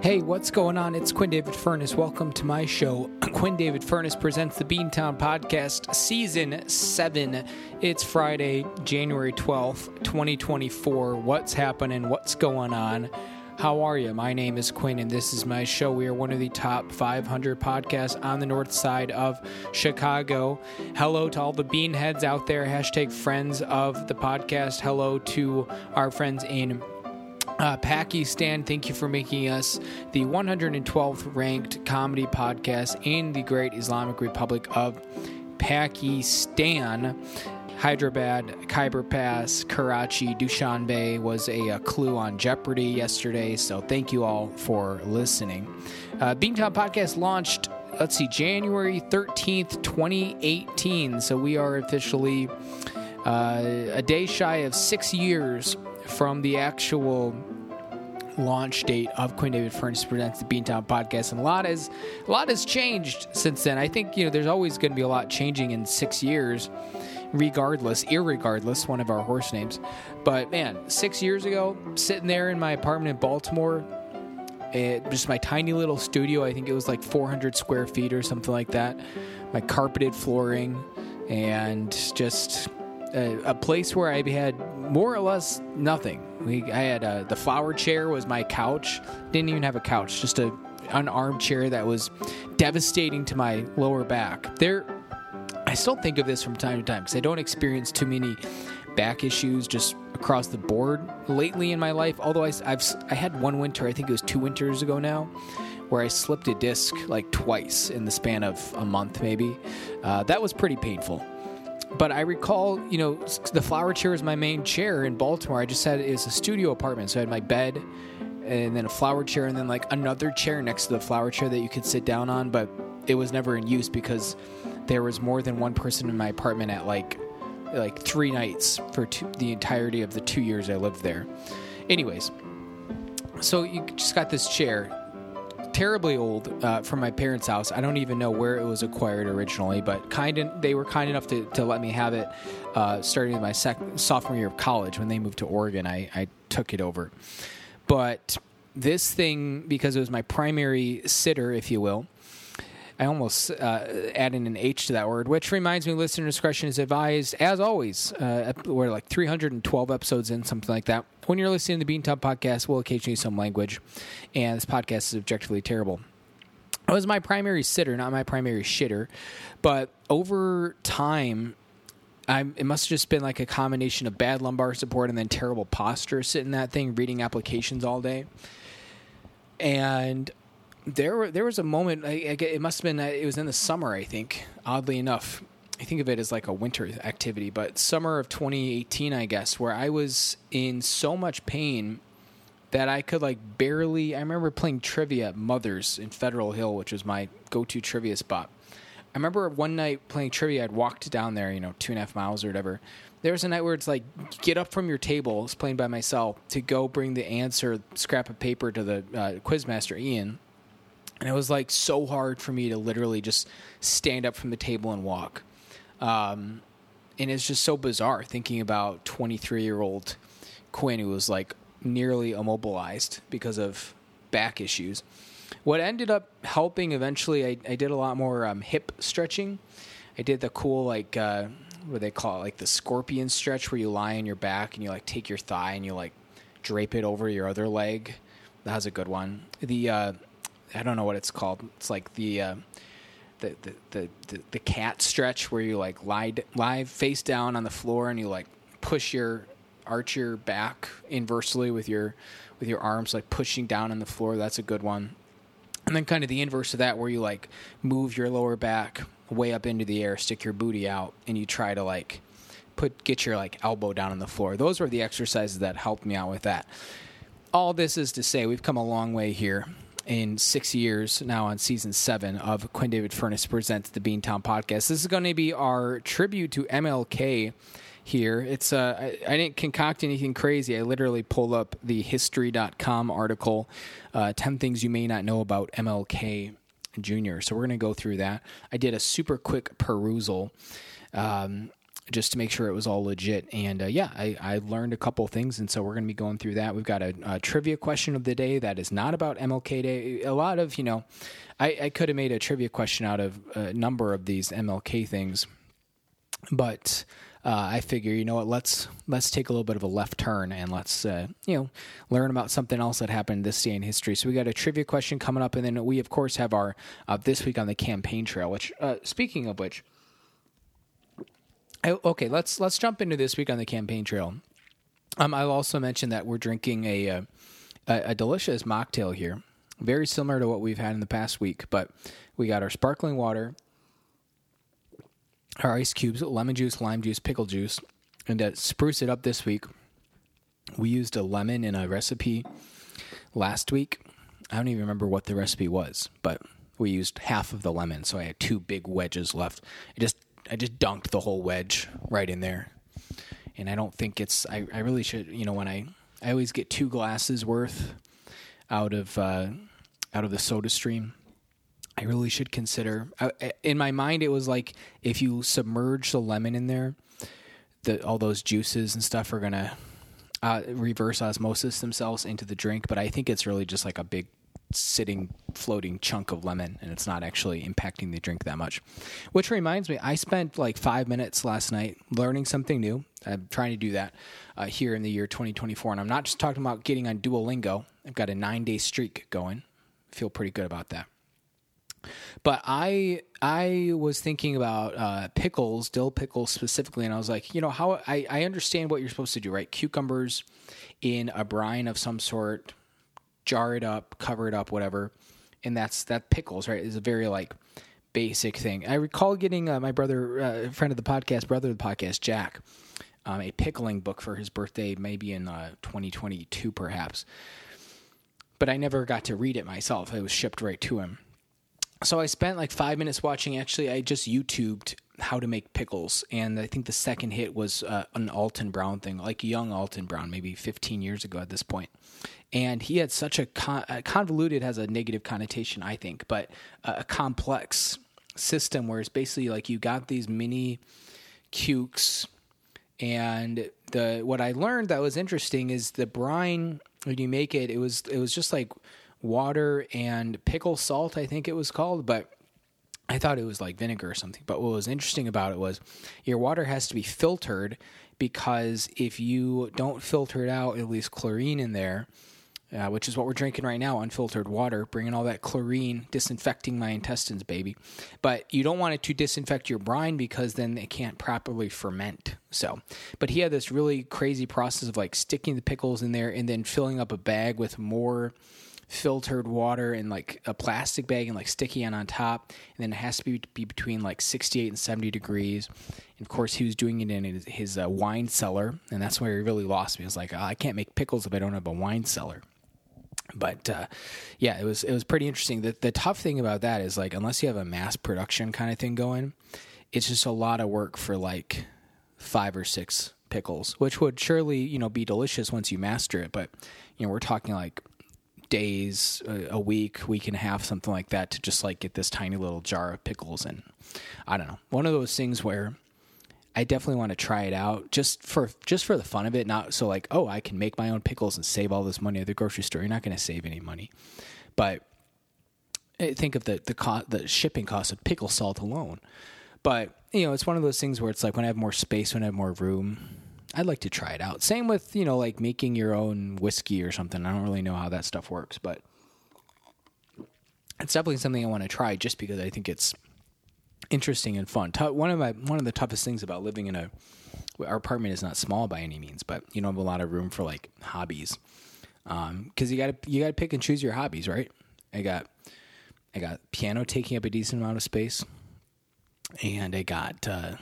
Hey, what's going on? It's Quinn David Furness. Welcome to my show. Quinn David Furness presents the Beantown Podcast, Season 7. It's Friday, January 12th, 2024. What's happening? What's going on? How are you? My name is Quinn, and this is my show. We are one of the top 500 podcasts on the north side of Chicago. Hello to all the beanheads out there. Hashtag friends of the podcast. Hello to our friends in uh, Pakistan, thank you for making us the 112th ranked comedy podcast in the great Islamic Republic of Pakistan. Hyderabad, Khyber Pass, Karachi, Dushanbe was a, a, clue on Jeopardy yesterday, so thank you all for listening. Uh, Beantown Podcast launched, let's see, January 13th, 2018, so we are officially uh, a day shy of six years from the actual launch date of Quinn David Furness presents the Beantown podcast, and a lot has a lot has changed since then. I think you know there's always going to be a lot changing in six years, regardless, irregardless, one of our horse names. But man, six years ago, sitting there in my apartment in Baltimore, it, just my tiny little studio. I think it was like 400 square feet or something like that. My carpeted flooring and just a, a, place where I had more or less nothing. We, I had a, the flower chair was my couch. Didn't even have a couch, just a an armchair that was devastating to my lower back. There, I still think of this from time to time because I don't experience too many back issues just across the board lately in my life. Although I, have I had one winter, I think it was two winters ago now, where I slipped a disc like twice in the span of a month, maybe. Uh, that was pretty painful but I recall, you know, the flower chair was my main chair in Baltimore. I just had it was a studio apartment, so I had my bed and then a flower chair and then like another chair next to the flower chair that you could sit down on, but it was never in use because there was more than one person in my apartment at like like three nights for two, the entirety of the two years I lived there. Anyways, so you just got this chair terribly old uh, from my parents' house. I don't even know where it was acquired originally, but kind of, they were kind enough to, to let me have it uh, starting my sophomore year of college when they moved to Oregon. I, I took it over. But this thing, because it was my primary sitter, if you will, I almost uh, added an H to that word, which reminds me, listener discretion is advised. As always, uh, we're like 312 episodes in, something like that. When you're listening to the Beantown podcast, we'll occasionally use some language, and this podcast is objectively terrible. It was my primary sitter, not my primary shitter, but over time, I'm, it must have just been like a combination of bad lumbar support and then terrible posture sitting that thing, reading applications all day. And there there was a moment. I, I, it must have been. It was in the summer, I think. Oddly enough, I think of it as like a winter activity, but summer of 2018, I guess, where I was in so much pain that I could like barely. I remember playing trivia at Mother's in Federal Hill, which was my go-to trivia spot. I remember one night playing trivia. I'd walked down there, you know, two and a half miles or whatever. There was a night where it's like, get up from your table, it's playing by myself, to go bring the answer scrap of paper to the uh, quizmaster Ian and it was like so hard for me to literally just stand up from the table and walk. Um, and it's just so bizarre thinking about 23 year old Quinn who was like nearly immobilized because of back issues. What ended up helping eventually, I, I did a lot more um, hip stretching. I did the cool like uh, what they call it, like the scorpion stretch, where you lie on your back and you like take your thigh and you like drape it over your other leg. That was a good one. The uh, I don't know what it's called. It's like the uh, the, the, the, the, the cat stretch where you like lie lie face down on the floor and you like push your arch your back inversely with your with your arms like pushing down on the floor. That's a good one. And then kind of the inverse of that where you like move your lower back way up into the air, stick your booty out, and you try to like put get your like elbow down on the floor. Those were the exercises that helped me out with that. All this is to say we've come a long way here in six years now on season seven of Quinn David Furness Presents the Beantown Podcast. This is going to be our tribute to MLK here. It's uh, I, I, didn't concoct anything crazy. I literally pulled up the history.com article, uh, 10 things you may not know about MLK Jr. So we're going to go through that. I did a super quick perusal. Um, just to make sure it was all legit. And uh, yeah, I, I learned a couple things, and so we're going to be going through that. We've got a, a, trivia question of the day that is not about MLK Day. A lot of you know, I, I could have made a trivia question out of a number of these MLK things, but. Uh, I figure, you know what? Let's let's take a little bit of a left turn and let's uh, you know learn about something else that happened this day in history. So we got a trivia question coming up, and then we of course have our uh, this week on the campaign trail. Which, uh, speaking of which, I, okay, let's let's jump into this week on the campaign trail. Um, I'll also mention that we're drinking a, uh, a, a delicious mocktail here, very similar to what we've had in the past week. But we got our sparkling water, our ice cubes, lemon juice, lime juice, pickle juice, and to spruce it up this week, we used a lemon in a recipe last week. I don't even remember what the recipe was, but we used half of the lemon, so I had two big wedges left. It just I just dunked the whole wedge right in there. And I don't think it's I, I really should you know when I I always get two glasses worth out of uh, out of the soda stream. I really should consider. in my mind, it was like if you submerge the lemon in there, the all those juices and stuff are gonna uh, reverse osmosis themselves into the drink. But I think it's really just like a big sitting floating chunk of lemon and it's not actually impacting the drink that much. Which reminds me, I spent like five minutes last night learning something new. I'm trying to do that uh, here in the year 2024. And I'm not just talking about getting on Duolingo, I've got a nine day streak going. I feel pretty good about that. But I I was thinking about uh, pickles, dill pickles specifically, and I was like, you know, how I, I understand what you're supposed to do, right? Cucumbers in a brine of some sort, jar it up, cover it up, whatever. And that's that pickles, right? Is a very like basic thing. I recall getting uh, my brother, uh, friend of the podcast, brother of the podcast, Jack, um, a pickling book for his birthday, maybe in uh, 2022, perhaps. But I never got to read it myself. It was shipped right to him. So I spent like five minutes watching. Actually, I just YouTubed how to make pickles, and I think the second hit was uh, an Alton Brown thing, like young Alton Brown, maybe 15 years ago at this point. and he had such a, con- a convoluted has a negative connotation, I think, but a, a complex system where it's basically like you got these mini cukes and the what I learned that was interesting is the brine when you make it it was it was just like water and pickle salt I think it was called but I thought it was like vinegar or something but what was interesting about it was your water has to be filtered because if you don't filter it out at least chlorine in there uh, which is what we're drinking right now, unfiltered water, bringing all that chlorine, disinfecting my intestines, baby. But you don't want it to disinfect your brine because then it can't properly ferment. So, but he had this really crazy process of like sticking the pickles in there and then filling up a bag with more filtered water in like a plastic bag and like sticky on on top and then it has to be, be between like 68 and 70 degrees and of course he was doing it in his, his uh, wine cellar and that's where he really lost me i was like oh, i can't make pickles if i don't have a wine cellar but uh, yeah, it was it was pretty interesting. The the tough thing about that is like unless you have a mass production kind of thing going, it's just a lot of work for like five or six pickles, which would surely you know be delicious once you master it. But you know we're talking like days, a, week, week and a half, something like that to just like get this tiny little jar of pickles. And I don't know, one of those things where I definitely want to try it out just for just for the fun of it. Not so like, oh, I can make my own pickles and save all this money at the grocery store. You're not going to save any money, but eh, think of the the the shipping cost of pickle salt alone. But you know, it's one of those things where it's like when I have more space, when I have more room, I'd like to try it out. Same with you know, like making your own whiskey or something. I don't really know how that stuff works, but it's definitely something I want to try just because I think it's interesting and fun. One of my one of the toughest things about living in a our apartment is not small by any means, but you don't have a lot of room for like hobbies. Um, you got to you got to pick and choose your hobbies, right? I got I got piano taking up a decent amount of space, and I got uh,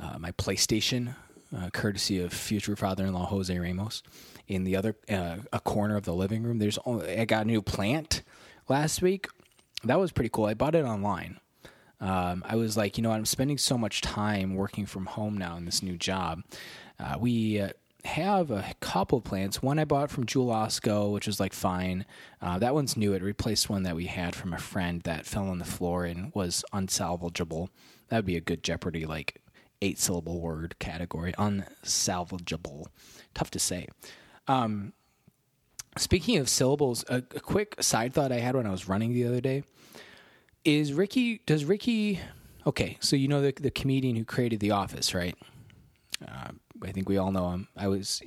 uh, my PlayStation, uh, courtesy of future father-in-law Jose Ramos, in the other uh, a corner of the living room. There's only, I got a new plant last week. That was pretty cool. I bought it online um, I was like, you know, I'm spending so much time working from home now in this new job. Uh, we uh, have a couple plants. One I bought from Jewel Osco, which was like fine. Uh, that one's new. It replaced one that we had from a friend that fell on the floor and was unsalvageable. That would be a good Jeopardy like eight syllable word category. Unsalvageable. Tough to say. Um, speaking of syllables, a, a quick side thought I had when I was running the other day is Ricky. Does Ricky? Okay, so you know the the comedian who created The Office, right? Uh, I think we all know him. I was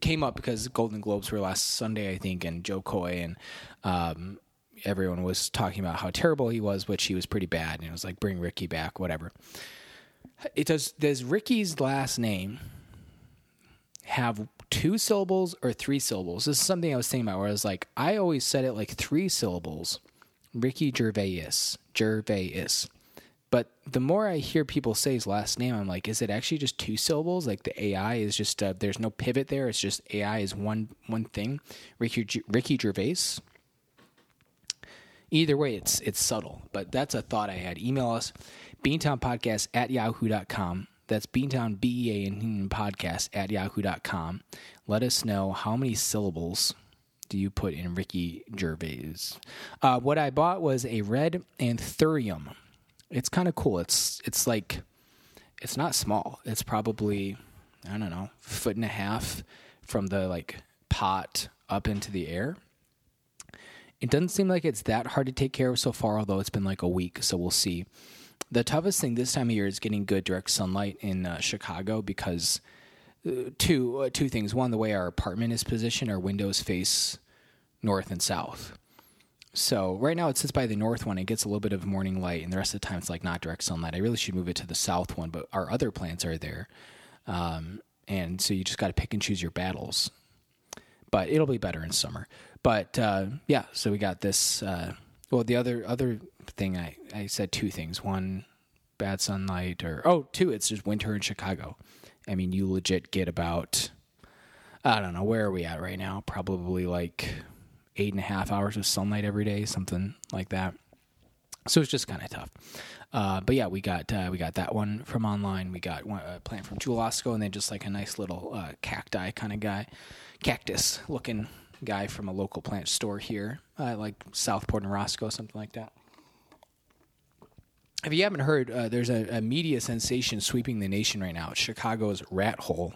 came up because Golden Globes were last Sunday, I think, and Jo Koy and um, everyone was talking about how terrible he was, which he was pretty bad, and it was like bring Ricky back, whatever. It does. Does Ricky's last name have two syllables or three syllables? This is something I was thinking about. Where I was like, I always said it like three syllables. Ricky Gervais, Gervais. But the more I hear people say his last name, I'm like, is it actually just two syllables? Like the AI is just uh, there's no pivot there. It's just AI is one one thing. Ricky Ricky Gervais. Either way, it's it's subtle, but that's a thought I had. Email us, beantownpodcast at yahoo.com. That's Beantown, B E A N podcast at yahoo.com. Let us know how many syllables do you put in Ricky Gervais. Uh, what I bought was a red anthurium it's kind of cool. It's it's like it's not small. It's probably I don't know foot and a half from the like pot up into the air. It doesn't seem like it's that hard to take care of so far, although it's been like a week, so we'll see. The toughest thing this time of year is getting good direct sunlight in uh, Chicago because uh, two uh, two things. One, the way our apartment is positioned, our windows face north and south. So right now it sits by the north one. It gets a little bit of morning light, and the rest of the time it's like not direct sunlight. I really should move it to the south one, but our other plants are there, um, and so you just got to pick and choose your battles. But it'll be better in summer. But uh, yeah, so we got this. Uh, well, the other other thing I I said two things. One, bad sunlight, or oh, two, it's just winter in Chicago. I mean, you legit get about I don't know where are we at right now? Probably like eight and a half hours of sunlight every day, something like that. So it's just kind of tough. Uh, but yeah, we got uh, we got that one from online. We got one, a plant from Jewel-Osco, and then just like a nice little uh, cacti kind of guy, cactus looking guy from a local plant store here, uh, like Southport and Roscoe, something like that. If you haven't heard, uh, there's a, a, media sensation sweeping the nation right now. It's Chicago's rat hole.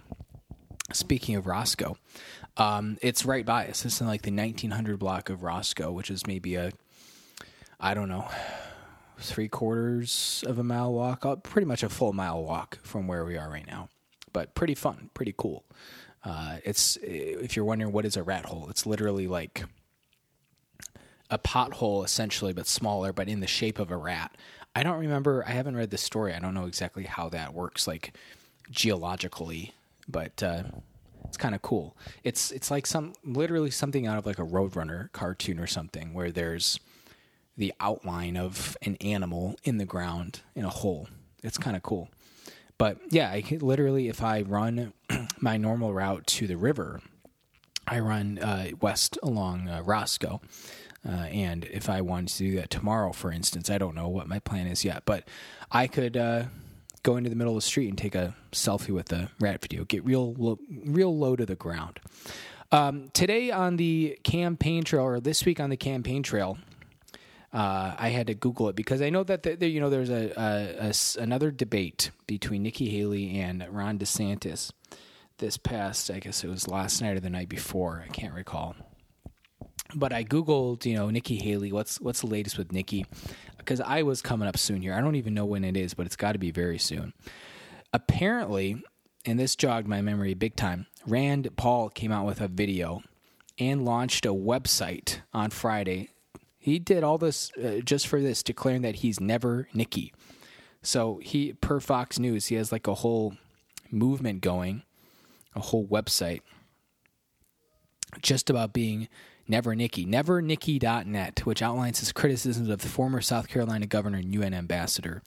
Speaking of Roscoe, um, it's right by us. It's in like the 1900 block of Roscoe, which is maybe a, I don't know, three quarters of a mile walk, uh, pretty much a full mile walk from where we are right now. But pretty fun, pretty cool. Uh, it's if you're wondering what is a rat hole, it's literally like a pothole essentially, but smaller, but in the shape of a rat. I don't remember. I haven't read the story. I don't know exactly how that works, like geologically, but uh, it's kind of cool. It's it's like some literally something out of like a Roadrunner cartoon or something where there's the outline of an animal in the ground in a hole. It's kind of cool. But yeah, I literally if I run my normal route to the river, I run uh, west along uh, Roscoe. Uh, and if I wanted to do that tomorrow, for instance, I don't know what my plan is yet, but I could uh, go into the middle of the street and take a selfie with the rat video, get real, lo- real low to the ground. Um, today on the campaign trail, or this week on the campaign trail, uh, I had to Google it because I know that the, the, you know there's a, a, a, another debate between Nikki Haley and Ron DeSantis this past. I guess it was last night or the night before. I can't recall. But I googled, you know, Nikki Haley. What's what's the latest with Nikki? because I was coming up soon here. I don't even know when it is, but it's got to be very soon. Apparently, and this jogged my memory big time, Rand Paul came out with a video and launched a website on Friday. He did all this uh, just for this, declaring that he's never Nikki. So he, per Fox News, he has like a whole movement going, a whole website just about being Never Nikki, nevernikki.net, which outlines his criticisms of the former South Carolina governor and UN ambassador.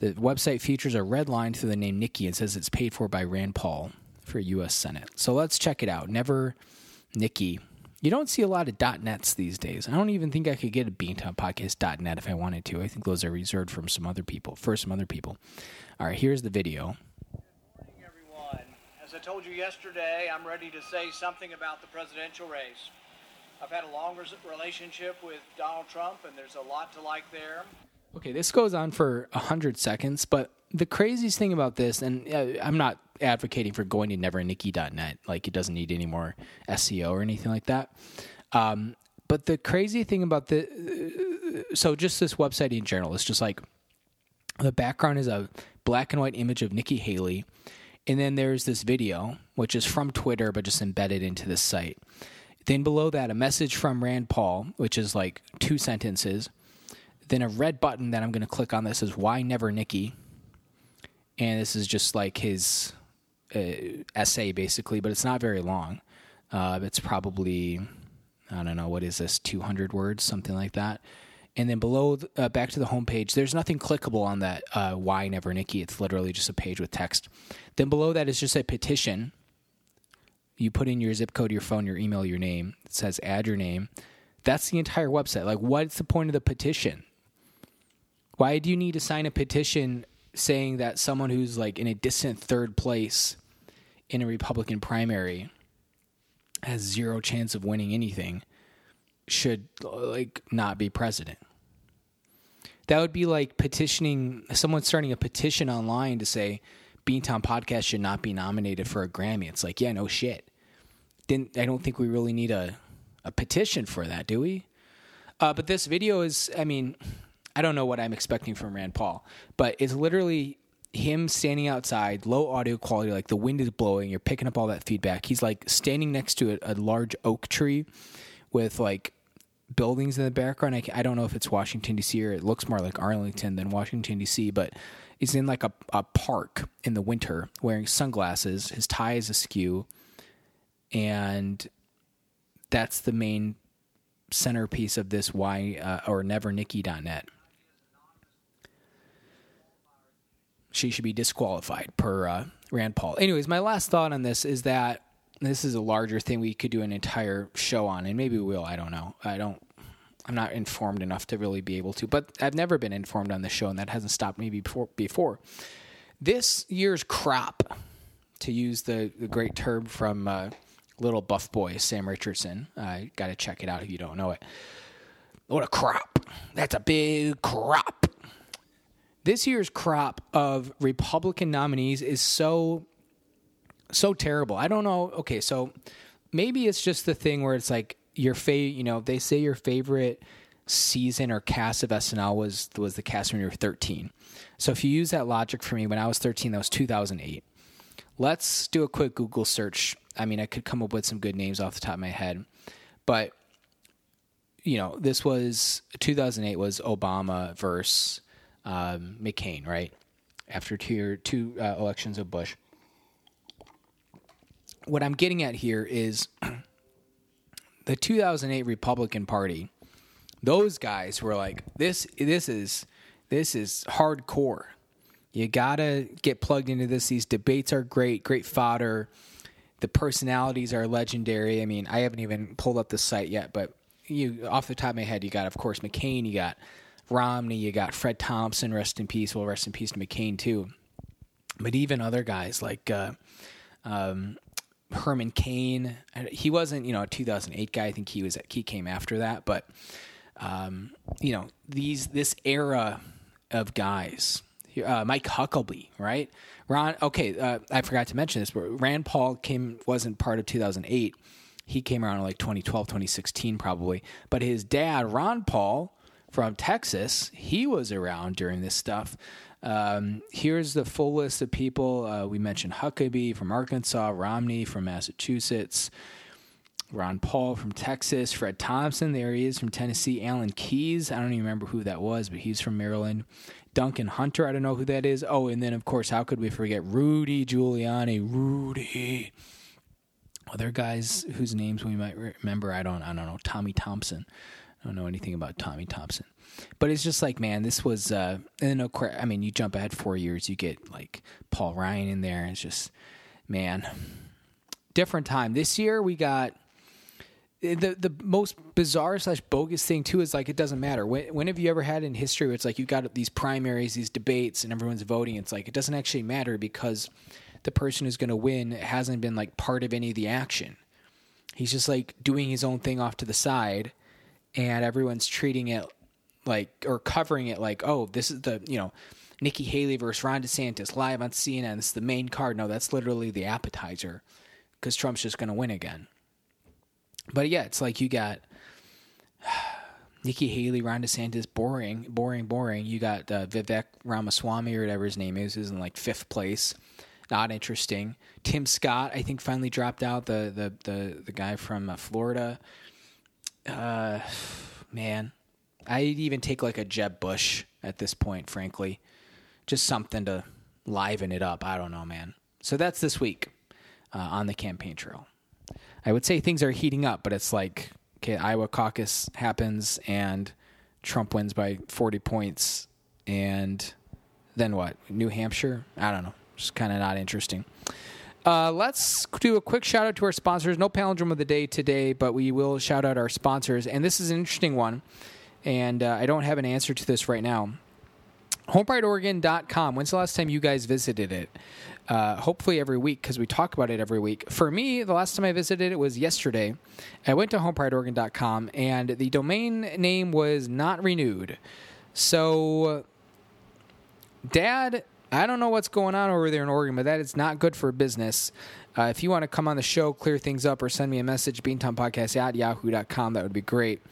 The website features a red line through the name Nikki and says it's paid for by Rand Paul for U.S. Senate. So let's check it out. Never Nikki. You don't see a lot of .nets these days. I don't even think I could get a Beantown Podcast .net if I wanted to. I think those are reserved from some other people, for some other people. All right, here's the video. Good morning, everyone. As I told you yesterday, I'm ready to say something about the presidential race. I've had a long relationship with Donald Trump, and there's a lot to like there. Okay, this goes on for a hundred seconds, but the craziest thing about this, and uh, I'm not advocating for going to nevernikki.net, like it doesn't need any more SEO or anything like that. Um, but the crazy thing about the, uh, so just this website in general, it's just like the background is a black and white image of Nikki Haley. And then there's this video, which is from Twitter, but just embedded into this site. Then below that, a message from Rand Paul, which is like two sentences. Then a red button that I'm going to click on that says, Why Never Nikki? And this is just like his uh, essay, basically, but it's not very long. Uh, it's probably, I don't know, what is this, 200 words, something like that. And then below, uh, back to the homepage, there's nothing clickable on that uh, Why Never Nikki. It's literally just a page with text. Then below that is just a petition. You put in your zip code, your phone, your email, your name. It says add your name. That's the entire website. Like, what's the point of the petition? Why do you need to sign a petition saying that someone who's like in a distant third place in a Republican primary has zero chance of winning anything? should like not be president. That would be like petitioning someone starting a petition online to say Beantown podcast should not be nominated for a Grammy. It's like, yeah, no shit. Didn't I don't think we really need a a petition for that, do we? Uh, but this video is, I mean, I don't know what I'm expecting from Rand Paul, but it's literally him standing outside, low audio quality, like the wind is blowing, you're picking up all that feedback. He's like standing next to a, a large oak tree with like buildings in the background. I, I don't know if it's Washington D.C. or it looks more like Arlington than Washington D.C. But he's in like a, a park in the winter, wearing sunglasses. His tie is askew, and that's the main centerpiece of this why uh, or nevernikki.net. She should be disqualified per uh, Rand Paul. Anyways, my last thought on this is that this is a larger thing we could do an entire show on, and maybe we will. I don't know. I don't. I'm not informed enough to really be able to, but I've never been informed on the show, and that hasn't stopped me before. Before this year's crop, to use the, the great term from uh, Little Buff Boy Sam Richardson, I uh, got to check it out if you don't know it. What a crop! That's a big crop. This year's crop of Republican nominees is so so terrible. I don't know. Okay, so maybe it's just the thing where it's like your favorite. You know, they say your favorite season or cast of SNL was was the cast when you were 13. So if you use that logic for me, when I was 13, that was 2008. Let's do a quick Google search. I mean, I could come up with some good names off the top of my head, but you know, this was 2008 was Obama versus um, McCain, right? After two two uh, elections of Bush what I'm getting at here is the 2008 Republican Party. Those guys were like, this, this is, this is hardcore. You gotta get plugged into this. These debates are great, great fodder. The personalities are legendary. I mean, I haven't even pulled up the site yet, but you, off the top of my head, you got, of course, McCain. You got Romney. You got Fred Thompson. Rest in peace. Well, rest in peace to McCain too. But even other guys like uh, um, Herman Cain. He wasn't, you know, a 2008 guy. I think he was. He came after that, but um, you know, these this era of guys. Uh, Mike Huckabee, right? Ron. Okay, uh, I forgot to mention this, but Rand Paul came wasn't part of 2008. He came around in like 2012, 2016, probably. But his dad, Ron Paul from Texas, he was around during this stuff. Um, here's the full list of people. Uh, we mentioned Huckabee from Arkansas, Romney from Massachusetts, Ron Paul from Texas, Fred Thompson, there he is from Tennessee, Alan Keyes, I don't even remember who that was, but he's from Maryland. Duncan Hunter, I don't know who that is. Oh, and then of course, how could we forget Rudy Giuliani? Rudy. Other guys whose names we might remember, I don't, I don't know. Tommy Thompson. I don't know anything about Tommy Thompson. But it's just like, man, this was, uh, and of course, I mean, you jump ahead four years, you get like Paul Ryan in there. And it's just, man, different time. This year we got the the most bizarre slash bogus thing too is like it doesn't matter. When, when have you ever had in history where it's like you got these primaries, these debates, and everyone's voting? It's like it doesn't actually matter because the person who's going to win hasn't been like part of any of the action. He's just like doing his own thing off to the side, and everyone's treating it like or covering it like oh this is the you know Nikki Haley versus Ron DeSantis live on CNN. This is the main card. No, that's literally the appetizer because Trump's just going to win again. But yeah, it's like you got Nikki Haley, Ron DeSantis, boring, boring, boring. You got uh, Vivek Ramaswamy or whatever his name is, is in like fifth place. Not interesting. Tim Scott, I think, finally dropped out. The the the the guy from uh, Florida. Uh, man, I'd even take like a Jeb Bush at this point, frankly. Just something to liven it up. I don't know, man. So that's this week uh, on the campaign trail. I would say things are heating up, but it's like okay, Iowa caucus happens and Trump wins by 40 points, and then what? New Hampshire? I don't know. Just kind of not interesting. Uh, let's do a quick shout out to our sponsors. No palindrome of the day today, but we will shout out our sponsors. And this is an interesting one, and uh, I don't have an answer to this right now. HomePrideOregon.com. When's the last time you guys visited it? Uh, hopefully every week because we talk about it every week. For me, the last time I visited it was yesterday. I went to HomePrideOregon.com and the domain name was not renewed. So, Dad, I don't know what's going on over there in Oregon, but that is not good for business. Uh, if you want to come on the show, clear things up, or send me a message, beantownpodcast at yahoo.com, that would be great.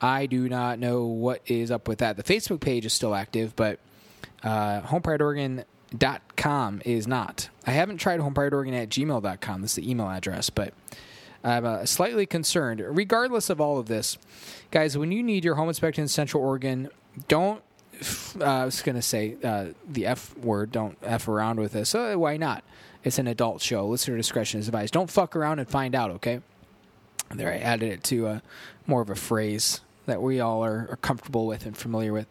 I do not know what is up with that. The Facebook page is still active, but uh, homeprideoregon.com is not. I haven't tried homeprideoregon at gmail.com. This is the email address, but I'm uh, slightly concerned. Regardless of all of this, guys, when you need your home inspection in Central Oregon, don't. Uh, I was going to say uh, the F word. Don't F around with this. Uh, why not? It's an adult show. Listener discretion is advised. Don't fuck around and find out, okay? There, I added it to uh, more of a phrase that we all are, are comfortable with and familiar with.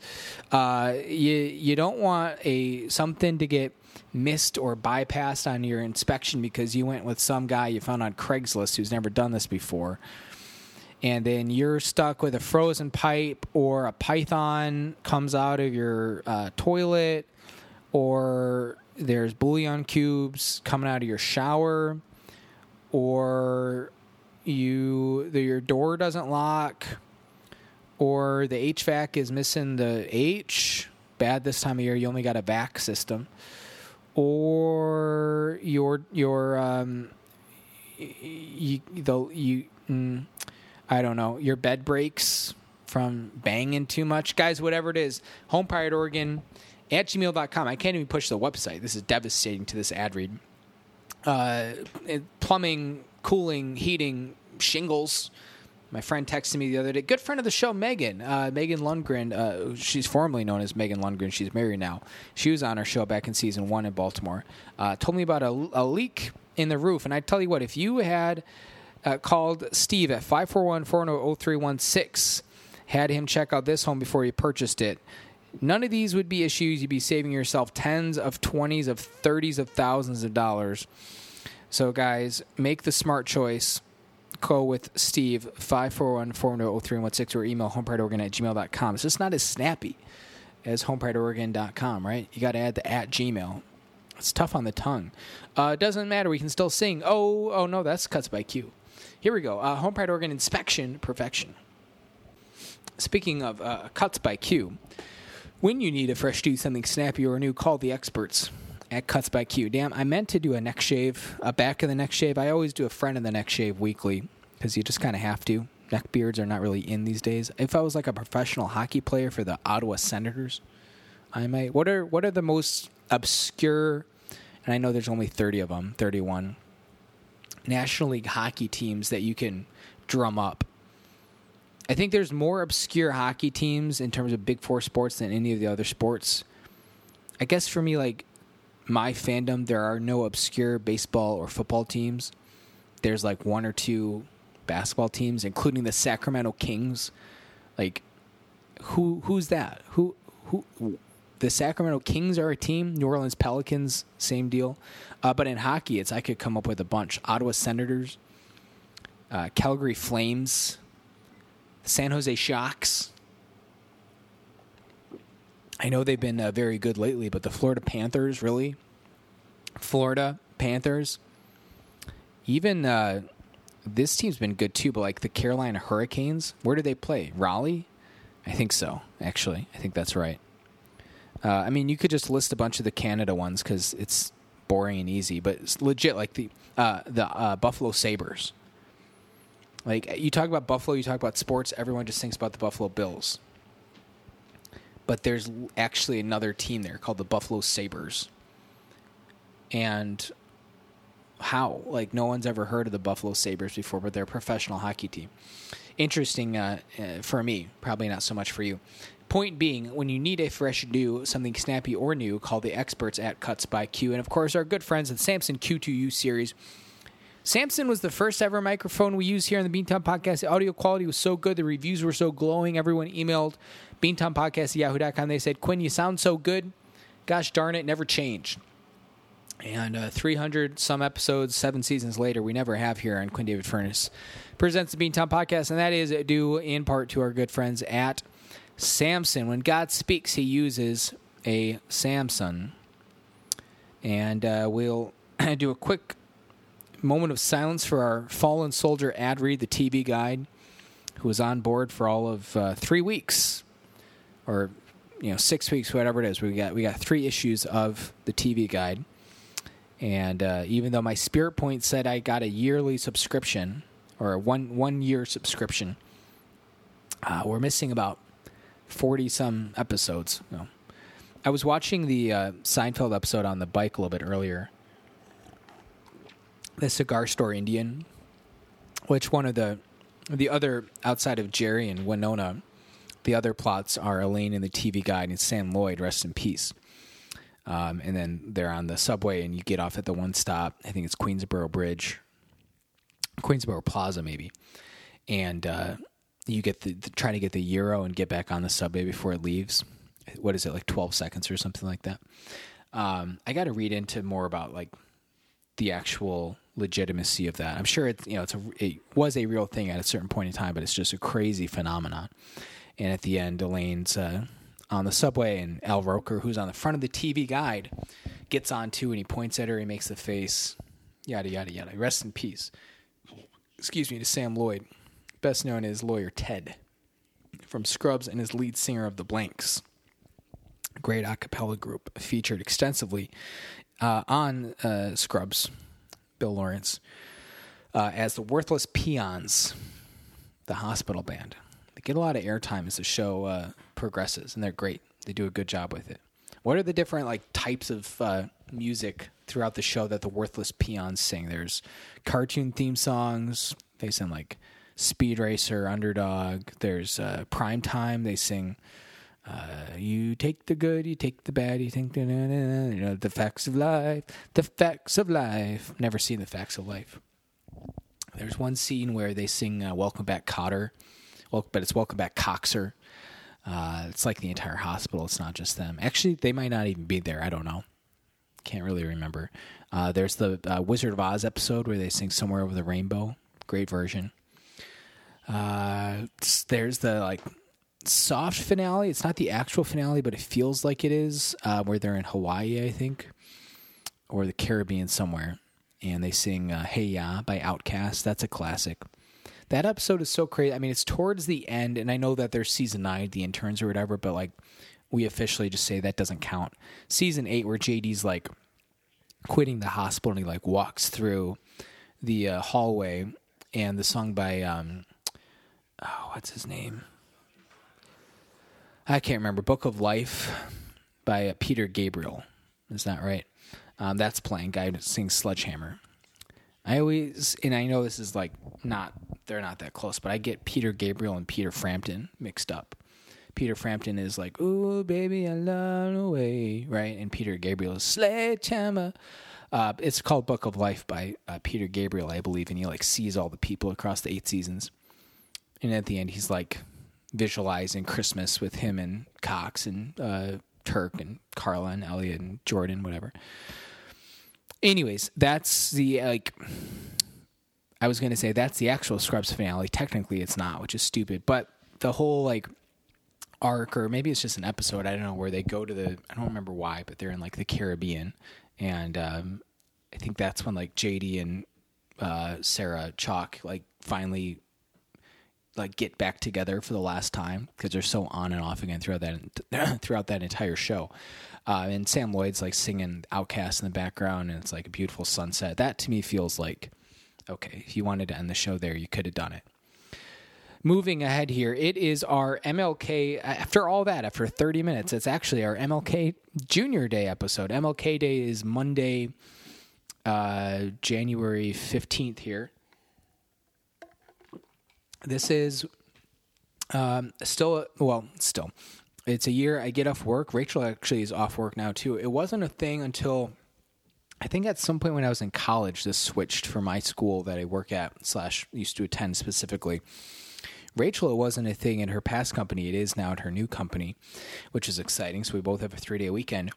Uh, you you don't want a something to get missed or bypassed on your inspection because you went with some guy you found on Craigslist who's never done this before. And then you're stuck with a frozen pipe, or a python comes out of your uh, toilet, or there's bouillon cubes coming out of your shower, or you your door doesn't lock, or the HVAC is missing the H. Bad this time of year. You only got a vac system, or your your um, you the you. Mm, I don't know. Your bed breaks from banging too much, guys. Whatever it is, Home Pride Oregon at gmail.com. I can't even push the website. This is devastating to this ad read. Uh, plumbing, cooling, heating, shingles my friend texted me the other day. Good friend of the show, Megan. Uh, Megan Lundgren. Uh, she's formerly known as Megan Lundgren. She's married now. She was on our show back in season one in Baltimore. Uh, told me about a, a, leak in the roof. And I tell you what, if you had uh, called Steve at 541 400 0316, had him check out this home before you purchased it, none of these would be issues. You'd be saving yourself tens of twenties of thirties of thousands of dollars. So, guys, make the smart choice co with Steve, 541-410-0316 or email homeprideoregon at gmail.com. It's just not as snappy as homeprideoregon.com, right? You got to add the at gmail. It's tough on the tongue. Uh, doesn't matter. We can still sing. Oh, oh no, that's cuts by Q. Here we go. Uh, Home Pride inspection perfection. Speaking of uh, cuts by Q, when you need a fresh do something snappy or new, call the experts at Cuts by Q. Damn, I meant to do a neck shave, a back of the neck shave. I always do a front of the neck shave weekly because you just kind of have to. Neck beards are not really in these days. If I was like a professional hockey player for the Ottawa Senators, I might. What are what are the most obscure? And I know there's only thirty of them, thirty-one National League hockey teams that you can drum up. I think there's more obscure hockey teams in terms of Big Four sports than any of the other sports. I guess for me, like my fandom, there are no obscure baseball or football teams. There's like one or two basketball teams, including the Sacramento Kings. Like, who who's that? Who who? The Sacramento Kings are a team. New Orleans Pelicans, same deal. Uh, but in hockey, it's I could come up with a bunch. Ottawa Senators, uh, Calgary Flames, San Jose Sharks. I know they've been uh, very good lately, but the Florida Panthers, really? Florida Panthers. Even uh, this team's been good too, but like the Carolina Hurricanes, where do they play? Raleigh? I think so, actually. I think that's right. Uh, I mean, you could just list a bunch of the Canada ones because it's boring and easy, but it's legit like the uh, the uh, Buffalo Sabres. Like you talk about Buffalo, you talk about sports. Everyone just thinks about the Buffalo Bills, but there's actually another team there called the Buffalo Sabres. And how? Like no one's ever heard of the Buffalo Sabres before, but they're a professional hockey team. Interesting uh, uh, for me, probably not so much for you. Point being, when you need a fresh new, something snappy or new, call the experts at Cuts by Q. And of course, our good friends at Samson Q2U series. Samson was the first ever microphone we used here on the Beantown Podcast. The audio quality was so good, the reviews were so glowing. Everyone emailed Podcast at yahoo.com. They said, Quinn, you sound so good. Gosh darn it, never changed. And uh, 300 some episodes, seven seasons later, we never have here on Quinn David Furness presents the Beantown Podcast, and that is due in part to our good friends at Samson. When God speaks, he uses a Samson. And uh, we'll do a quick moment of silence for our fallen soldier ad read, the TV guide, who was on board for all of uh, three weeks, or you know six weeks, whatever it is. We got we got three issues of the TV guide, and uh, even though my Spirit Point said I got a yearly subscription or a one one year subscription, uh, we're missing about forty some episodes. No. I was watching the uh, Seinfeld episode on the bike a little bit earlier, the cigar store Indian, which one of the the other outside of Jerry and Winona, the other plots are Elaine in the TV guide and Sam Lloyd, rest in peace. Um, and then they're on the subway, and you get off at the one stop. I think it's Queensboro Bridge, Queensboro Plaza, maybe. And uh, you get the, the try to get the euro and get back on the subway before it leaves. What is it like twelve seconds or something like that? Um, I got to read into more about like the actual legitimacy of that. I'm sure it's you know it's a it was a real thing at a certain point in time, but it's just a crazy phenomenon. And at the end, Elaine's uh, on the subway, and Al Roker, who's on the front of the TV guide, gets on too, and he points at her. He makes the face, yada yada yada. Rest in peace. Excuse me to Sam Lloyd, best known as lawyer Ted from Scrubs, and his lead singer of the Blanks. Great a cappella group featured extensively uh, on uh, Scrubs Bill Lawrence, uh, as the Worthless Peons, the hospital band. Get a lot of airtime as the show uh, progresses, and they're great. They do a good job with it. What are the different like types of uh, music throughout the show that the Worthless Peons sing? There's cartoon theme songs. They sing like Speed Racer, Underdog. There's uh, Prime Time. They sing uh, you take the good, you take the bad, you think you know the facts of life, the facts of life. Never seen the facts of life. There's one scene where they sing uh, "Welcome Back, Kotter," well, but it's "Welcome Back, Coxer." Uh, it's like the entire hospital. It's not just them. Actually, they might not even be there. I don't know. Can't really remember. Uh, there's the uh, Wizard of Oz episode where they sing "Somewhere Over the Rainbow." Great version. Uh, there's the like soft finale. It's not the actual finale, but it feels like it is. Uh, where they're in Hawaii, I think, or the Caribbean somewhere, and they sing uh, "Hey Ya" by Outkast. That's a classic. That episode is so crazy. I mean, it's towards the end, and I know that there's season nine, the interns or whatever, but like we officially just say that doesn't count. Season eight, where JD's like quitting the hospital and he like walks through the uh, hallway, and the song by um, oh, what's his name? I can't remember. Book of Life by uh, Peter Gabriel. Is that right? Um, that's playing. Guy sings Sledgehammer. I always, and I know this is like not, they're not that close, but I get Peter Gabriel and Peter Frampton mixed up. Peter Frampton is like, "Ooh, baby, I love the way," right? And Peter Gabriel is Sledgehammer. Uh, it's called Book of Life by uh, Peter Gabriel, I believe, and he like sees all the people across the eight seasons. And at the end, he's like, visualizing Christmas with him and Cox and uh, Turk and Carla and Elliot and Jordan, whatever. Anyways, that's the like. I was to say that's the actual Scrubs finale. Technically, it's not, which is stupid. But the whole like arc, or maybe it's just an episode. I don't know where they go to the. I don't remember why, but they're in like the Caribbean, and um, I think that's when like JD and uh, Sarah Chalke like finally like get back together for the last time because they're so on and off again throughout that throughout that entire show. Uh, and Sam Lloyd's like singing OutKast in the background, and it's like a beautiful sunset. That to me feels like okay. If you wanted to end the show there, you could have done it. Moving ahead here, it is our MLK. After all that, after 30 minutes, it's actually our MLK Junior Day episode. MLK Day is Monday, uh, January 15th here. This is um, still, well, still, it's a year I get off work. Rachel actually is off work now too. It wasn't a thing until I think at some point when I was in college, this switched for my school that I work at slash used to attend specifically. Rachel, it wasn't a thing in her past company. It is now at her new company, which is exciting. So we both have a three day weekend.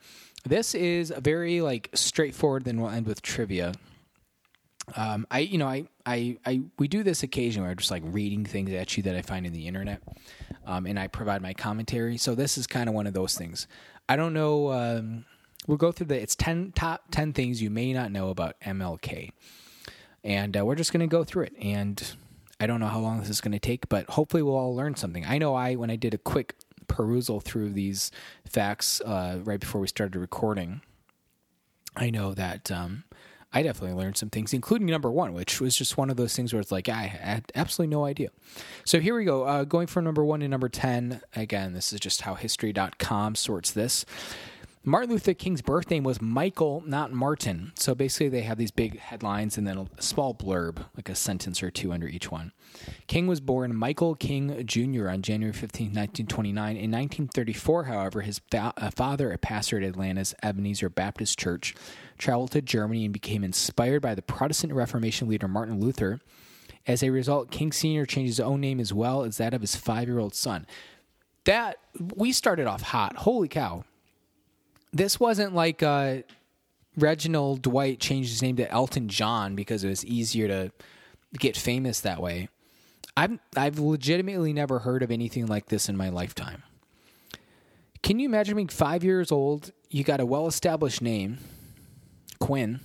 This is very like straightforward. Then we'll end with trivia. Um, I, you know, I, I, I, we do this occasionally I'm just like reading things at you that I find in the internet, um, and I provide my commentary. So this is kind of one of those things. I don't know. Um, we'll go through the. It's ten top ten things you may not know about MLK, and uh, we're just going to go through it. And I don't know how long this is going to take, but hopefully we'll all learn something. I know I when I did a quick perusal through these facts uh, right before we started recording, I know that um, I definitely learned some things, including number one, which was just one of those things where it's like, I had absolutely no idea. So here we go. Uh, going from number one to number 10. Again, this is just how history.com sorts this. Martin Luther King's birth name was Michael, not Martin. So basically, they have these big headlines and then a small blurb, like a sentence or two under each one. King was born Michael King Jr. on January 15, 1929. In 1934, however, his fa- father, a pastor at Atlanta's Ebenezer Baptist Church, traveled to Germany and became inspired by the Protestant Reformation leader Martin Luther. As a result, King Sr. changed his own name as well as that of his five year old son. That, we started off hot. Holy cow this wasn't like uh, Reginald Dwight changed his name to Elton John because it was easier to get famous that way. I've I've legitimately never heard of anything like this in my lifetime. Can you imagine being five years old? You got a well established name, Quinn,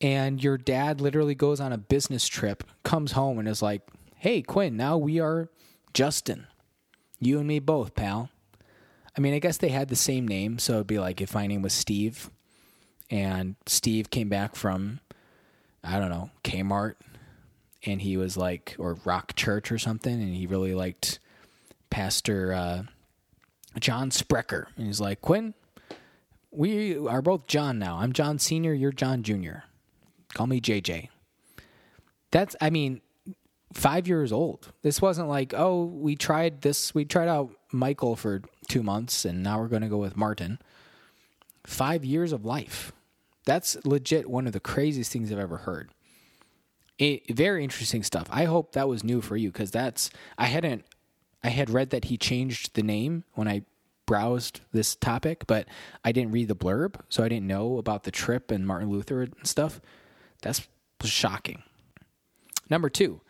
and your dad literally goes on a business trip, comes home, and is like, "Hey, Quinn, now we are Justin. You and me both, pal." I mean, I guess they had the same name, so it'd be like if my name was Steve, and Steve came back from, I don't know, Kmart, and he was like, or Rock Church or something, and he really liked Pastor uh, John Sprecher, and he's like, Quinn, we are both John now. I'm John Senior, you're John Junior. Call me JJ. That's, I mean, five years old. This wasn't like, oh, we tried this, we tried out Michael for two months, and now we're going to go with Martin. Five years of life. That's legit one of the craziest things I've ever heard. It, very interesting stuff. I hope that was new for you because that's I hadn't I had read that he changed the name when I browsed this topic, but I didn't read the blurb, so I didn't know about the trip and Martin Luther and stuff. That's shocking. Number two,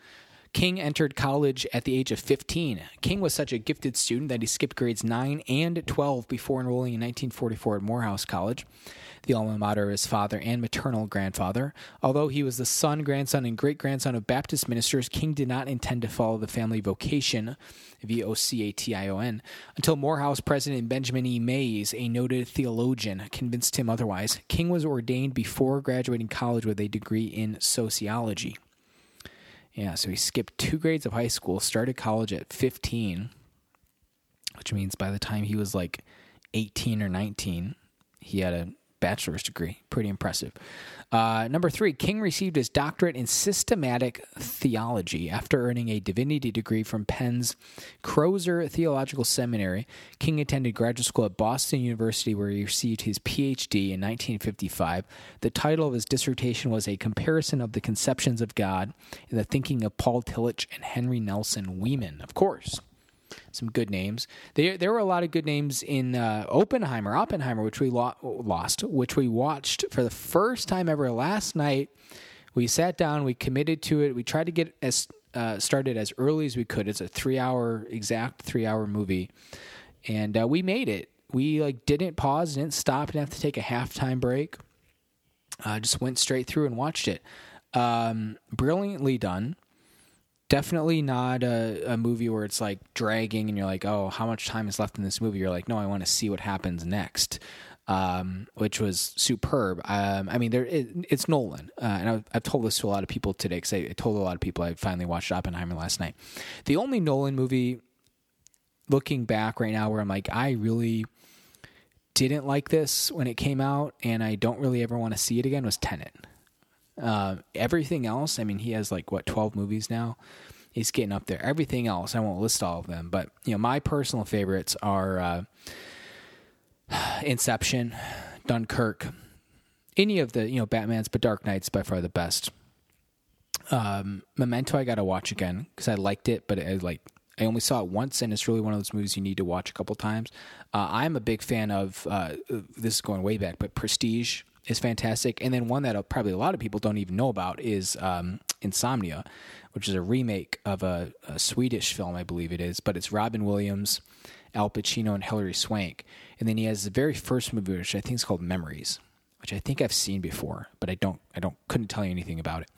King entered college at the age of 15. King was such a gifted student that he skipped grades 9 and 12 before enrolling in 1944 at Morehouse College, the alma mater of his father and maternal grandfather. Although he was the son, grandson, and great grandson of Baptist ministers, King did not intend to follow the family vocation, V O C A T I O N, until Morehouse president Benjamin E. Mays, a noted theologian, convinced him otherwise. King was ordained before graduating college with a degree in sociology. Yeah, so he skipped two grades of high school, started college at 15, which means by the time he was like 18 or 19, he had a bachelor's degree. Pretty impressive. Uh, number three, King received his doctorate in systematic theology after earning a divinity degree from Penn's Crozer Theological Seminary. King attended graduate school at Boston University, where he received his PhD in 1955. The title of his dissertation was A Comparison of the Conceptions of God in the Thinking of Paul Tillich and Henry Nelson Wieman. Of course some good names. There there were a lot of good names in uh, Oppenheimer, Oppenheimer, which we lo- lost, which we watched for the first time ever last night. We sat down, we committed to it. We tried to get as uh, started as early as we could. It's a three hour exact three hour movie, and uh, we made it. We like didn't pause, didn't stop, didn't have to take a halftime break. Uh, just went straight through and watched it. Um, brilliantly done definitely not a, a movie where it's like dragging and you're like, oh, how much time is left in this movie? You're like, no, I want to see what happens next. Um, which was superb. Um, I mean, there it, it's Nolan, uh, and I've, I've, told this to a lot of people today because I, I told a lot of people I finally watched Oppenheimer last night. The only Nolan movie, looking back right now, where I'm like, I really didn't like this when it came out, and I don't really ever want to see it again, was Tenet. Uh, everything else, I mean, he has like what twelve movies now. He's getting up there. Everything else, I won't list all of them, but you know, my personal favorites are uh, Inception, Dunkirk, any of the you know Batman's, but Dark Knight's by far the best. Um, Memento, I got to watch again because I liked it, but I like I only saw it once, and it's really one of those movies you need to watch a couple times. Uh, I'm a big fan of uh, this is going way back, but Prestige is fantastic. And then one that probably a lot of people don't even know about is um, Insomnia, which is a remake of a, a, Swedish film, I believe it is, but it's Robin Williams, Al Pacino, and Hilary Swank. And then he has the very first movie, which I think is called Memories, which I think I've seen before, but I don't, I don't, couldn't tell you anything about it.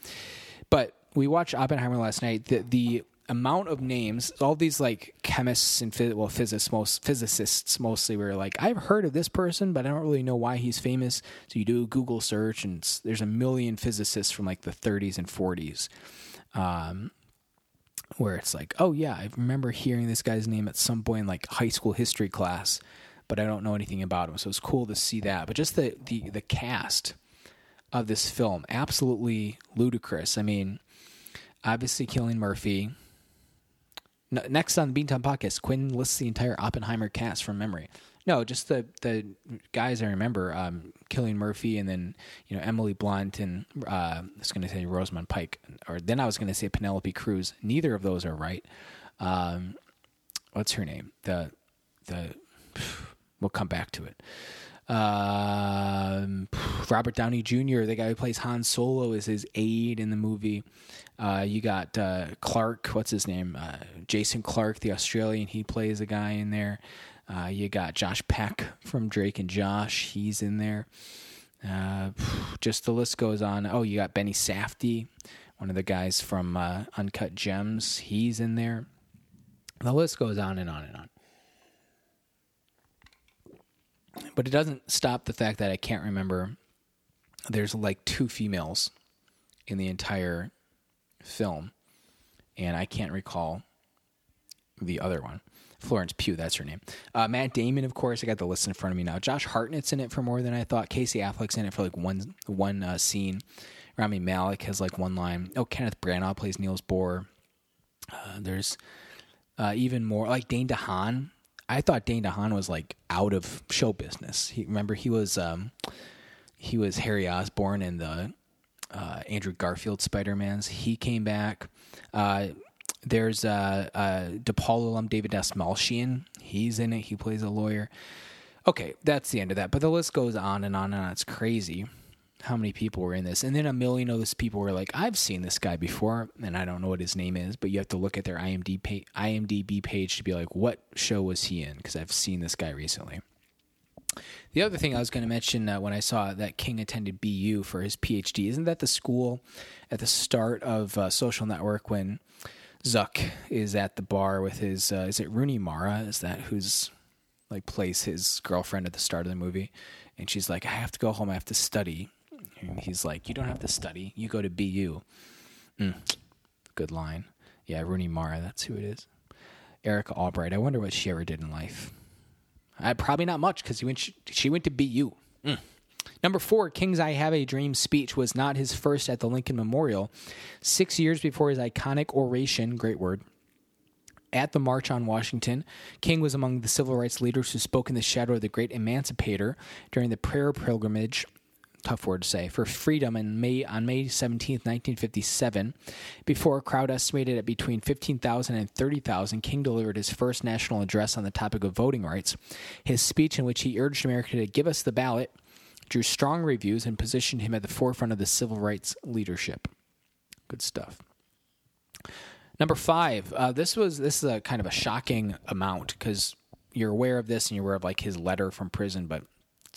But we watched Oppenheimer last night. The, the amount of names, all these like chemists and well physicists, most physicists mostly were like, I've heard of this person, but I don't really know why he's famous. So you do a Google search, and there's a million physicists from like the 30s and 40s, um, where it's like, oh yeah, I remember hearing this guy's name at some point in like high school history class, but I don't know anything about him. So it's cool to see that. But just the the the cast of this film, absolutely ludicrous. I mean, obviously Cillian Murphy next on the Beantown podcast, Quinn lists the entire Oppenheimer cast from memory. No, just the the guys I remember: um, Cillian Murphy, and then you know Emily Blunt, and uh, I was going to say Rosamund Pike, or then I was going to say Penelope Cruz. Neither of those are right. Um, what's her name? The the we'll come back to it. Um, Robert Downey Jr., the guy who plays Han Solo, is his aide in the movie. Uh, you got uh, Clarke, what's his name? Uh, Jason Clarke, the Australian. He plays a guy in there. Uh, you got Josh Peck from Drake and Josh. He's in there. Uh, just the list goes on. Oh, you got Benny Safdie, one of the guys from uh, Uncut Gems. He's in there. The list goes on and on and on. But it doesn't stop the fact that I can't remember. There's like two females in the entire film, and I can't recall the other one. Florence Pugh, that's her name. Uh, Matt Damon, of course, I got the list in front of me now. Josh Hartnett's in it for more than I thought. Casey Affleck's in it for like one one uh, scene. Rami Malek has like one line. Oh, Kenneth Branagh plays Niels Bohr. Uh, there's uh, even more like Dane DeHaan I thought Dane DeHaan was like out of show business. He remember he was um, he was Harry Osborn in the uh, Andrew Garfield Spider Mans. He came back. Uh, there's uh, uh, DePaul alum David Dastmalchian. He's in it. He plays a lawyer. Okay, that's the end of that. But the list goes on and on and on. It's crazy how many people were in this. And then a million of those people were like, I've seen this guy before, and I don't know what his name is, but you have to look at their IMDb, page, IMDb page to be like, what show was he in? Because I've seen this guy recently. The other thing I was going to mention uh, when I saw that King attended BU for his PhD, isn't that the school at the start of uh, Social Network when Zuck is at the bar with his, uh, is it Rooney Mara? Is that who's like plays his girlfriend at the start of the movie? And she's like, I have to go home, I have to study and he's like, "You don't have to study. You go to BU." Mm, good line. Yeah, Rooney Mara. That's who it is. Erica Albright. I wonder what she ever did in life. Uh, probably not much because. She, she, went to BU. Mm. Number four, King's I Have a Dream speech was not his first at the Lincoln Memorial. Six years before his iconic oration, great word, at the March on Washington, King was among the civil rights leaders who spoke in the shadow of the great emancipator during the prayer pilgrimage tough word to say, for freedom in May on May 17, 1957. Before a crowd estimated at between 15,000 and 30,000, King delivered his first national address on the topic of voting rights. His speech, in which he urged America to give us the ballot, drew strong reviews and positioned him at the forefront of the civil rights leadership. Good stuff. Number five, uh, this was this is a kind of a shocking amount because you're aware of this and you're aware of like his letter from prison, but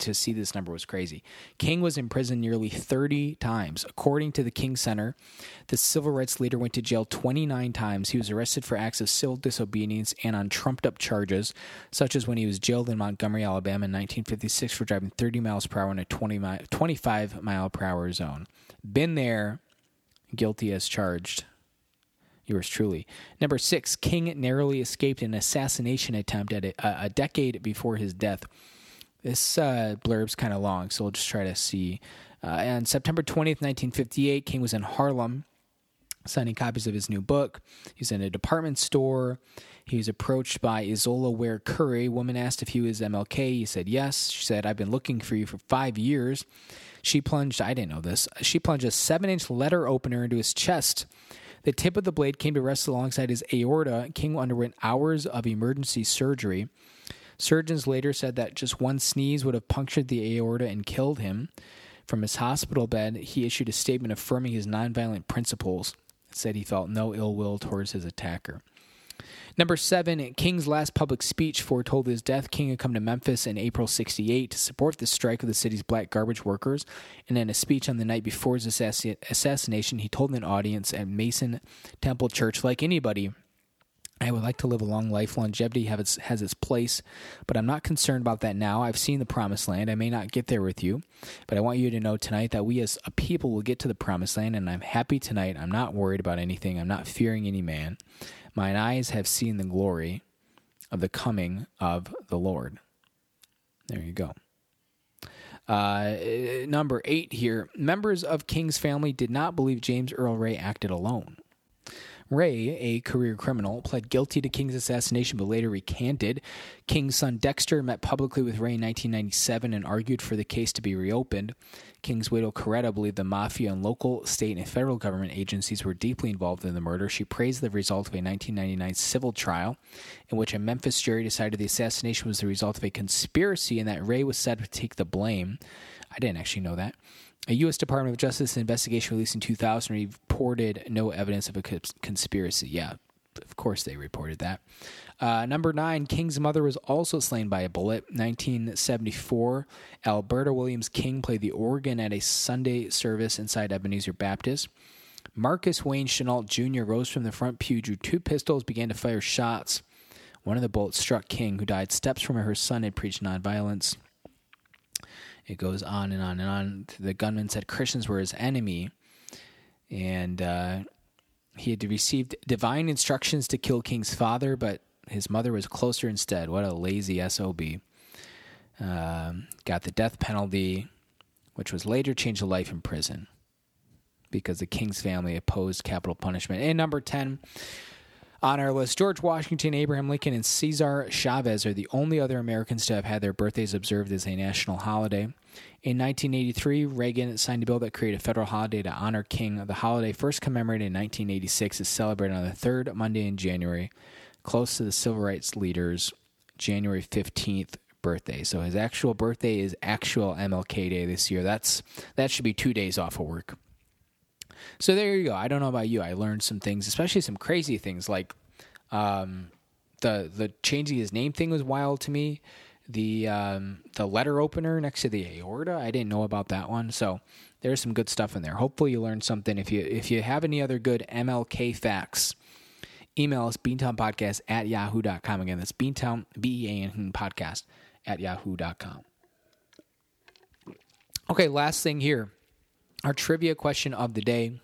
to see this number was crazy. King was in prison nearly 30 times. According to the King Center, the civil rights leader went to jail 29 times. He was arrested for acts of civil disobedience and on trumped up charges, such as when he was jailed in Montgomery, Alabama in 1956 for driving 30 miles per hour in a 20 mi- 25 mile per hour zone. Been there, guilty as charged. Yours truly. Number six, King narrowly escaped an assassination attempt at a, a decade before his death. This uh, blurb's kind of long, so we'll just try to see. Uh, on September 20th, 1958, King was in Harlem signing copies of his new book. He's in a department store. He was approached by Izola Ware Curry. Woman asked if he was MLK. He said yes. She said, I've been looking for you for five years. She plunged, I didn't know this, she plunged a seven inch letter opener into his chest. The tip of the blade came to rest alongside his aorta. King underwent hours of emergency surgery. Surgeons later said that just one sneeze would have punctured the aorta and killed him. From his hospital bed, he issued a statement affirming his nonviolent principles. And said he felt no ill will towards his attacker. Number seven, King's last public speech foretold his death. King had come to Memphis in April 68 to support the strike of the city's black garbage workers. And in a speech on the night before his assassination, he told an audience at Mason Temple Church, like anybody, I would like to live a long life. Longevity its, has its place, but I'm not concerned about that now. I've seen the promised land. I may not get there with you, but I want you to know tonight that we as a people will get to the promised land, and I'm happy tonight. I'm not worried about anything. I'm not fearing any man. Mine eyes have seen the glory of the coming of the Lord. There you go. Uh, number eight here members of King's family did not believe James Earl Ray acted alone. Ray, a career criminal, pled guilty to King's assassination but later recanted. King's son Dexter met publicly with Ray in 1997 and argued for the case to be reopened. King's widow Coretta believed the mafia and local, state, and federal government agencies were deeply involved in the murder. She praised the result of a 1999 civil trial in which a Memphis jury decided the assassination was the result of a conspiracy and that Ray was said to take the blame. I didn't actually know that. A U.S. Department of Justice investigation released in 2000 reported no evidence of a conspiracy. Yeah, of course they reported that. Uh, number nine, King's mother was also slain by a bullet. 1974, Alberta Williams King played the organ at a Sunday service inside Ebenezer Baptist. Marcus Wayne Chenault Jr. rose from the front pew, drew two pistols, began to fire shots. One of the bullets struck King, who died steps from where her son had preached nonviolence. It goes on and on and on. The gunman said Christians were his enemy, and uh, he had received divine instructions to kill King's father, but his mother was closer instead. What a lazy SOB. Um, got the death penalty, which was later changed to life in prison because the King's family opposed capital punishment. And number 10, on our list, George Washington, Abraham Lincoln, and Cesar Chavez are the only other Americans to have had their birthdays observed as a national holiday. In 1983, Reagan signed a bill that created a federal holiday to honor King. The holiday, first commemorated in 1986, is celebrated on the third Monday in January, close to the civil rights leader's January 15th birthday. So his actual birthday is actual MLK Day this year. That's that should be two days off of work. So there you go. I don't know about you. I learned some things, especially some crazy things like um, the the changing his name thing was wild to me. The um, the letter opener next to the aorta, I didn't know about that one. So there's some good stuff in there. Hopefully you learned something. If you if you have any other good MLK facts, email us beantownpodcast at yahoo.com. Again, that's beantown B E A N podcast at yahoo.com. Okay, last thing here our trivia question of the day.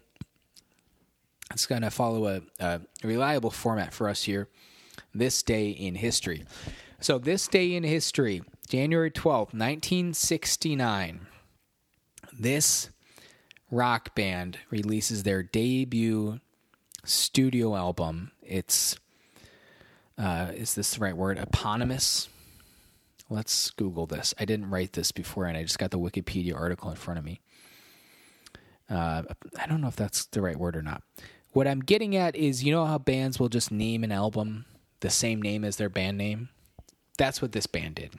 It's going to follow a, a, reliable format for us here. This day in history. So, this day in history, January 12th, 1969, this rock band releases their debut studio album. It's, uh, is this the right word? Eponymous. Let's Google this. I didn't write this before, and I just got the Wikipedia article in front of me. Uh, I don't know if that's the right word or not. What I'm getting at is, you know how bands will just name an album the same name as their band name? That's what this band did.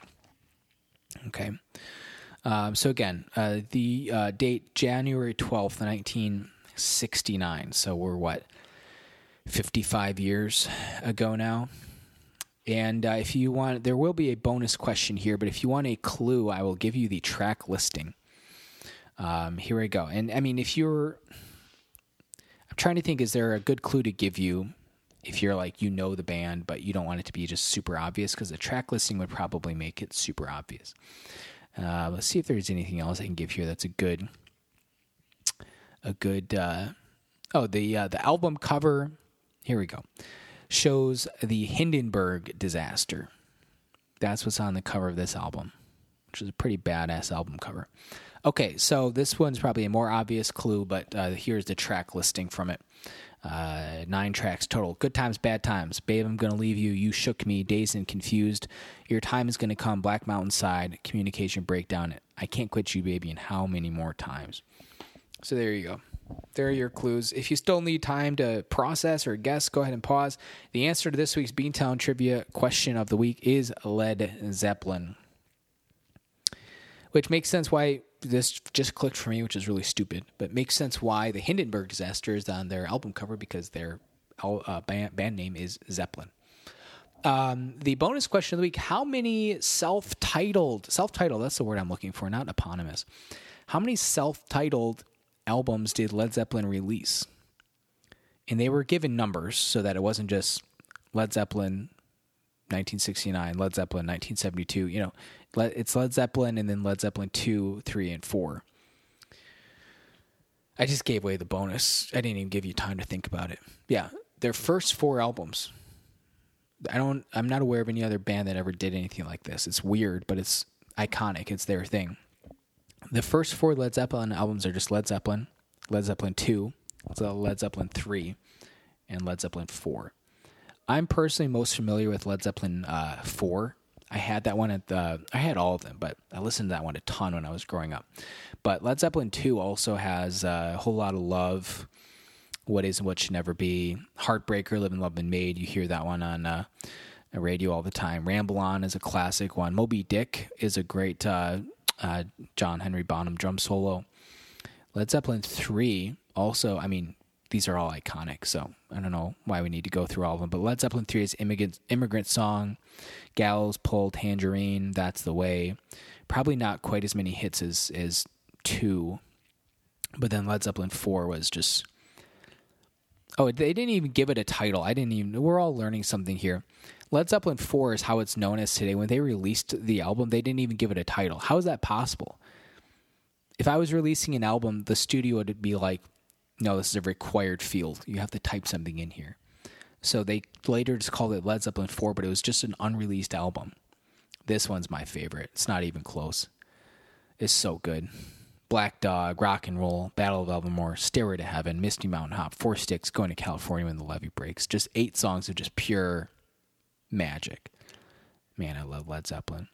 Okay. Um, so again, uh, the uh, date January 12th, 1969. So we're what, 55 years ago now? And uh, if you want, there will be a bonus question here, but if you want a clue, I will give you the track listing. Um, here we go. And I mean, if you're, I'm trying to think, is there a good clue to give you if you're like, you know the band, but you don't want it to be just super obvious? Because the track listing would probably make it super obvious. Uh, let's see if there's anything else I can give here that's a good, a good. Uh, oh, the uh, the album cover. Here we go. Shows the Hindenburg disaster. That's what's on the cover of this album, which is a pretty badass album cover. Okay, so this one's probably a more obvious clue, but uh, here's the track listing from it. Uh, nine tracks total. Good times, bad times. Babe, I'm gonna leave you. You shook me, dazed and confused. Your time is gonna come. Black Mountain Side. Communication breakdown. I can't quit you, baby. And how many more times? So there you go. There are your clues. If you still need time to process or guess, go ahead and pause. The answer to this week's Beantown trivia question of the week is Led Zeppelin, which makes sense why this just clicked for me, which is really stupid, but makes sense why the Hindenburg disaster is on their album cover because their uh, band, band name is Zeppelin. Um, the bonus question of the week: How many self-titled, self-titled? That's the word I'm looking for, not eponymous. How many self-titled albums did Led Zeppelin release? And they were given numbers so that it wasn't just Led Zeppelin 1969, Led Zeppelin 1972. You know, it's Led Zeppelin and then Led Zeppelin 2, 3, and 4. I just gave away the bonus. I didn't even give you time to think about it. Yeah, their first four albums. I don't I'm not aware of any other band that ever did anything like this. It's weird, but it's iconic. It's their thing. The first four Led Zeppelin albums are just Led Zeppelin, Led Zeppelin 2, Led Zeppelin 3, and Led Zeppelin 4. I'm personally most familiar with Led Zeppelin uh, 4 I had that one at the. I had all of them, but I listened to that one a ton when I was growing up. But Led Zeppelin two also has a whole lot of love. What is and what should never be. Heartbreaker, Live and Love Been Made. You hear that one on uh, radio all the time. Ramble On is a classic one. Moby Dick is a great uh, uh, John Henry Bonham drum solo. Led Zeppelin three also. I mean, these are all iconic. So I don't know why we need to go through all of them. But Led Zeppelin 3 is Immigrant, Immigrant Song, Gallows Pole, Tangerine, That's the Way. Probably not quite as many hits as, as 2. But then Led Zeppelin 4 was just. Oh, they didn't even give it a title. I didn't even. We're all learning something here. Led Zeppelin 4 is how it's known as today. When they released the album, they didn't even give it a title. How is that possible? If I was releasing an album, the studio would be like, no, this is a required field. You have to type something in here. So they later just called it Led Zeppelin 4, but it was just an unreleased album. This one's my favorite. It's not even close. It's so good. Black Dog, Rock and Roll, Battle of Evermore, Stairway to Heaven, Misty Mountain Hop, Four Sticks, Going to California when the levee breaks. Just eight songs of just pure magic. Man, I love Led Zeppelin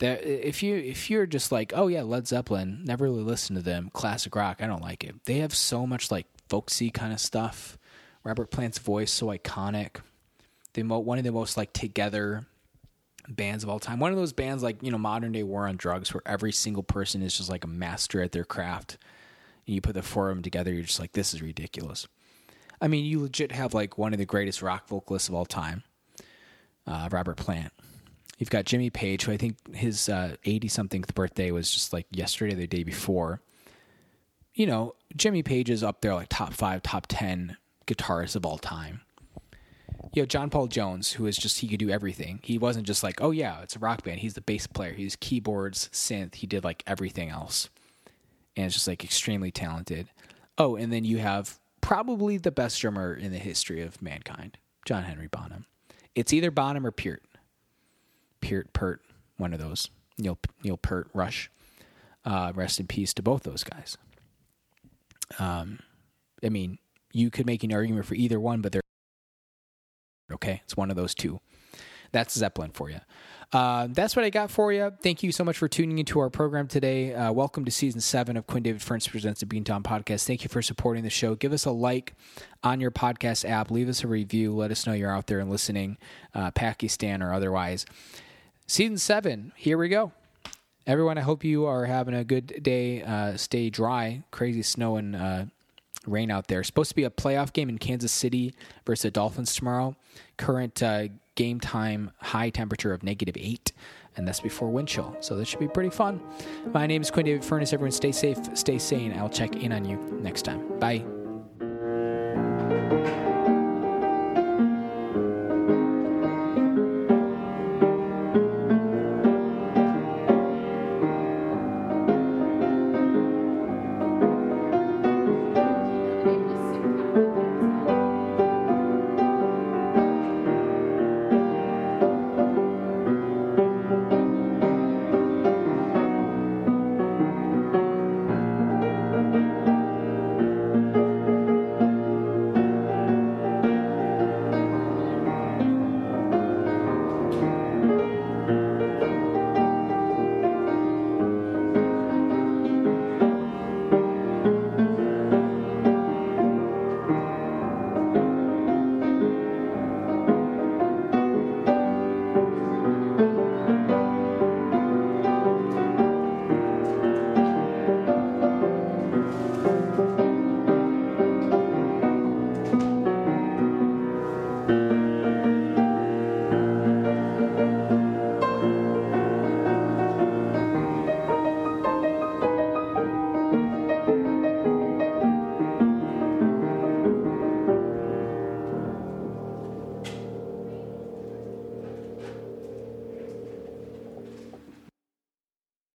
if you if you're just like oh yeah Led Zeppelin never really listened to them classic rock I don't like it. They have so much like folksy kind of stuff. Robert Plant's voice so iconic. They mo- one of the most like together bands of all time. One of those bands like you know modern day war on drugs where every single person is just like a master at their craft. And you put the four of them together you're just like this is ridiculous. I mean you legit have like one of the greatest rock vocalists of all time uh, Robert Plant You've got Jimmy Page, who I think his eighty uh, something birthday was just like yesterday, or the day before. You know, Jimmy Page is up there like top five, top ten guitarists of all time. You know, John Paul Jones, who is just he could do everything. He wasn't just like, oh yeah, it's a rock band. He's the bass player. He's keyboards, synth. He did like everything else, and it's just like extremely talented. Oh, and then you have probably the best drummer in the history of mankind, John Henry Bonham. It's either Bonham or Peart. Peart, Pert, one of those. Neil Neil Peart, Rush. Uh, rest in peace to both those guys. Um, I mean, you could make an argument for either one, but they're okay. It's one of those two. That's Zeppelin for you. Uh, that's what I got for you. Thank you so much for tuning into our program today. Uh, welcome to season seven of Quinn David Furness Presents the Beantown Podcast. Thank you for supporting the show. Give us a like on your podcast app. Leave us a review. Let us know you're out there and listening, uh, Pakistan or otherwise. Season seven, here we go. Everyone, I hope you are having a good day. Uh, stay dry. Crazy snow and uh, rain out there. Supposed to be a playoff game in Kansas City versus the Dolphins tomorrow. Current uh, game time high temperature of negative eight, and that's before wind chill. So this should be pretty fun. My name is Quinn David Furness. Everyone stay safe, stay sane. I'll check in on you next time. Bye.